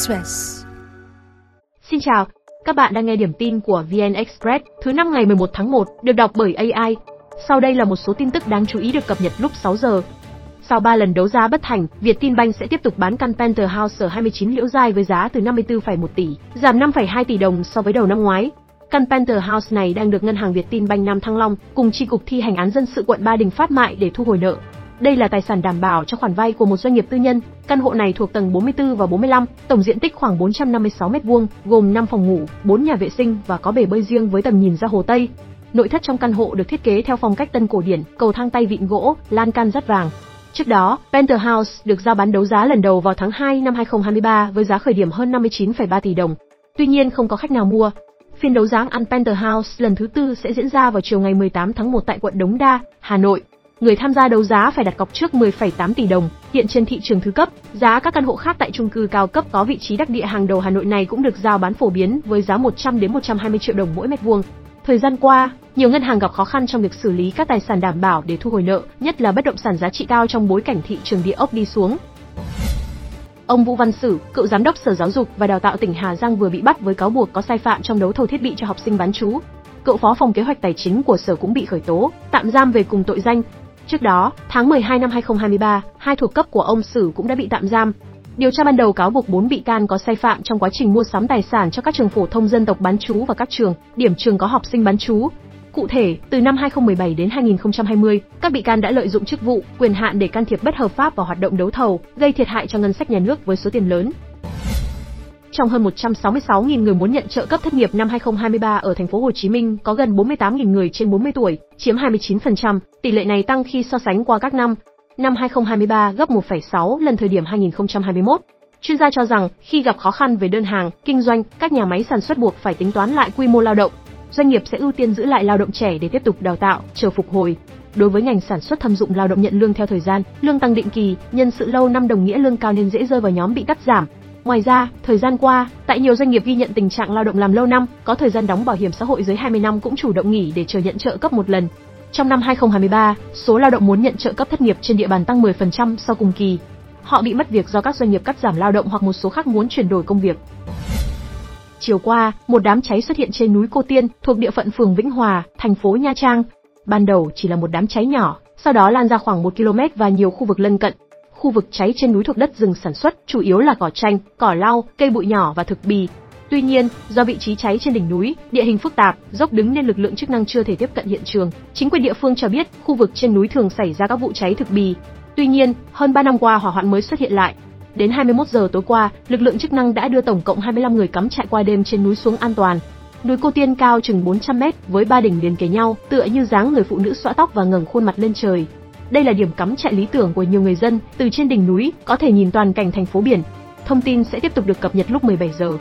Express. Xin chào, các bạn đang nghe điểm tin của VN Express thứ năm ngày 11 tháng 1 được đọc bởi AI. Sau đây là một số tin tức đáng chú ý được cập nhật lúc 6 giờ. Sau 3 lần đấu giá bất thành, Vietinbank sẽ tiếp tục bán căn Penthouse ở 29 Liễu Giai với giá từ 54,1 tỷ, giảm 5,2 tỷ đồng so với đầu năm ngoái. Căn Penthouse này đang được ngân hàng Vietinbank Nam Thăng Long cùng chi cục thi hành án dân sự quận Ba Đình phát mại để thu hồi nợ. Đây là tài sản đảm bảo cho khoản vay của một doanh nghiệp tư nhân. Căn hộ này thuộc tầng 44 và 45, tổng diện tích khoảng 456 m2, gồm 5 phòng ngủ, 4 nhà vệ sinh và có bể bơi riêng với tầm nhìn ra hồ Tây. Nội thất trong căn hộ được thiết kế theo phong cách tân cổ điển, cầu thang tay vịn gỗ, lan can rất vàng. Trước đó, Penthouse được giao bán đấu giá lần đầu vào tháng 2 năm 2023 với giá khởi điểm hơn 59,3 tỷ đồng. Tuy nhiên không có khách nào mua. Phiên đấu giá ăn Penthouse lần thứ tư sẽ diễn ra vào chiều ngày 18 tháng 1 tại quận Đống Đa, Hà Nội người tham gia đấu giá phải đặt cọc trước 10,8 tỷ đồng. Hiện trên thị trường thứ cấp, giá các căn hộ khác tại chung cư cao cấp có vị trí đắc địa hàng đầu Hà Nội này cũng được giao bán phổ biến với giá 100 đến 120 triệu đồng mỗi mét vuông. Thời gian qua, nhiều ngân hàng gặp khó khăn trong việc xử lý các tài sản đảm bảo để thu hồi nợ, nhất là bất động sản giá trị cao trong bối cảnh thị trường địa ốc đi xuống. Ông Vũ Văn Sử, cựu giám đốc Sở Giáo dục và Đào tạo tỉnh Hà Giang vừa bị bắt với cáo buộc có sai phạm trong đấu thầu thiết bị cho học sinh bán trú. Cựu phó phòng kế hoạch tài chính của Sở cũng bị khởi tố, tạm giam về cùng tội danh Trước đó, tháng 12 năm 2023, hai thuộc cấp của ông Sử cũng đã bị tạm giam. Điều tra ban đầu cáo buộc 4 bị can có sai phạm trong quá trình mua sắm tài sản cho các trường phổ thông dân tộc bán trú và các trường, điểm trường có học sinh bán trú. Cụ thể, từ năm 2017 đến 2020, các bị can đã lợi dụng chức vụ, quyền hạn để can thiệp bất hợp pháp vào hoạt động đấu thầu, gây thiệt hại cho ngân sách nhà nước với số tiền lớn. Trong hơn 166.000 người muốn nhận trợ cấp thất nghiệp năm 2023 ở thành phố Hồ Chí Minh có gần 48.000 người trên 40 tuổi, chiếm 29%, tỷ lệ này tăng khi so sánh qua các năm. Năm 2023 gấp 1,6 lần thời điểm 2021. Chuyên gia cho rằng, khi gặp khó khăn về đơn hàng, kinh doanh, các nhà máy sản xuất buộc phải tính toán lại quy mô lao động. Doanh nghiệp sẽ ưu tiên giữ lại lao động trẻ để tiếp tục đào tạo, chờ phục hồi. Đối với ngành sản xuất thâm dụng lao động nhận lương theo thời gian, lương tăng định kỳ, nhân sự lâu năm đồng nghĩa lương cao nên dễ rơi vào nhóm bị cắt giảm, Ngoài ra, thời gian qua, tại nhiều doanh nghiệp ghi nhận tình trạng lao động làm lâu năm, có thời gian đóng bảo hiểm xã hội dưới 20 năm cũng chủ động nghỉ để chờ nhận trợ cấp một lần. Trong năm 2023, số lao động muốn nhận trợ cấp thất nghiệp trên địa bàn tăng 10% so cùng kỳ. Họ bị mất việc do các doanh nghiệp cắt giảm lao động hoặc một số khác muốn chuyển đổi công việc. Chiều qua, một đám cháy xuất hiện trên núi Cô Tiên, thuộc địa phận phường Vĩnh Hòa, thành phố Nha Trang. Ban đầu chỉ là một đám cháy nhỏ, sau đó lan ra khoảng 1 km và nhiều khu vực lân cận, Khu vực cháy trên núi thuộc đất rừng sản xuất, chủ yếu là cỏ tranh, cỏ lau, cây bụi nhỏ và thực bì. Tuy nhiên, do vị trí cháy trên đỉnh núi, địa hình phức tạp, dốc đứng nên lực lượng chức năng chưa thể tiếp cận hiện trường. Chính quyền địa phương cho biết, khu vực trên núi thường xảy ra các vụ cháy thực bì. Tuy nhiên, hơn 3 năm qua hỏa hoạn mới xuất hiện lại. Đến 21 giờ tối qua, lực lượng chức năng đã đưa tổng cộng 25 người cắm trại qua đêm trên núi xuống an toàn. Núi Cô Tiên cao chừng 400 mét, với ba đỉnh liền kề nhau, tựa như dáng người phụ nữ xõa tóc và ngẩng khuôn mặt lên trời. Đây là điểm cắm trại lý tưởng của nhiều người dân, từ trên đỉnh núi có thể nhìn toàn cảnh thành phố biển. Thông tin sẽ tiếp tục được cập nhật lúc 17 giờ.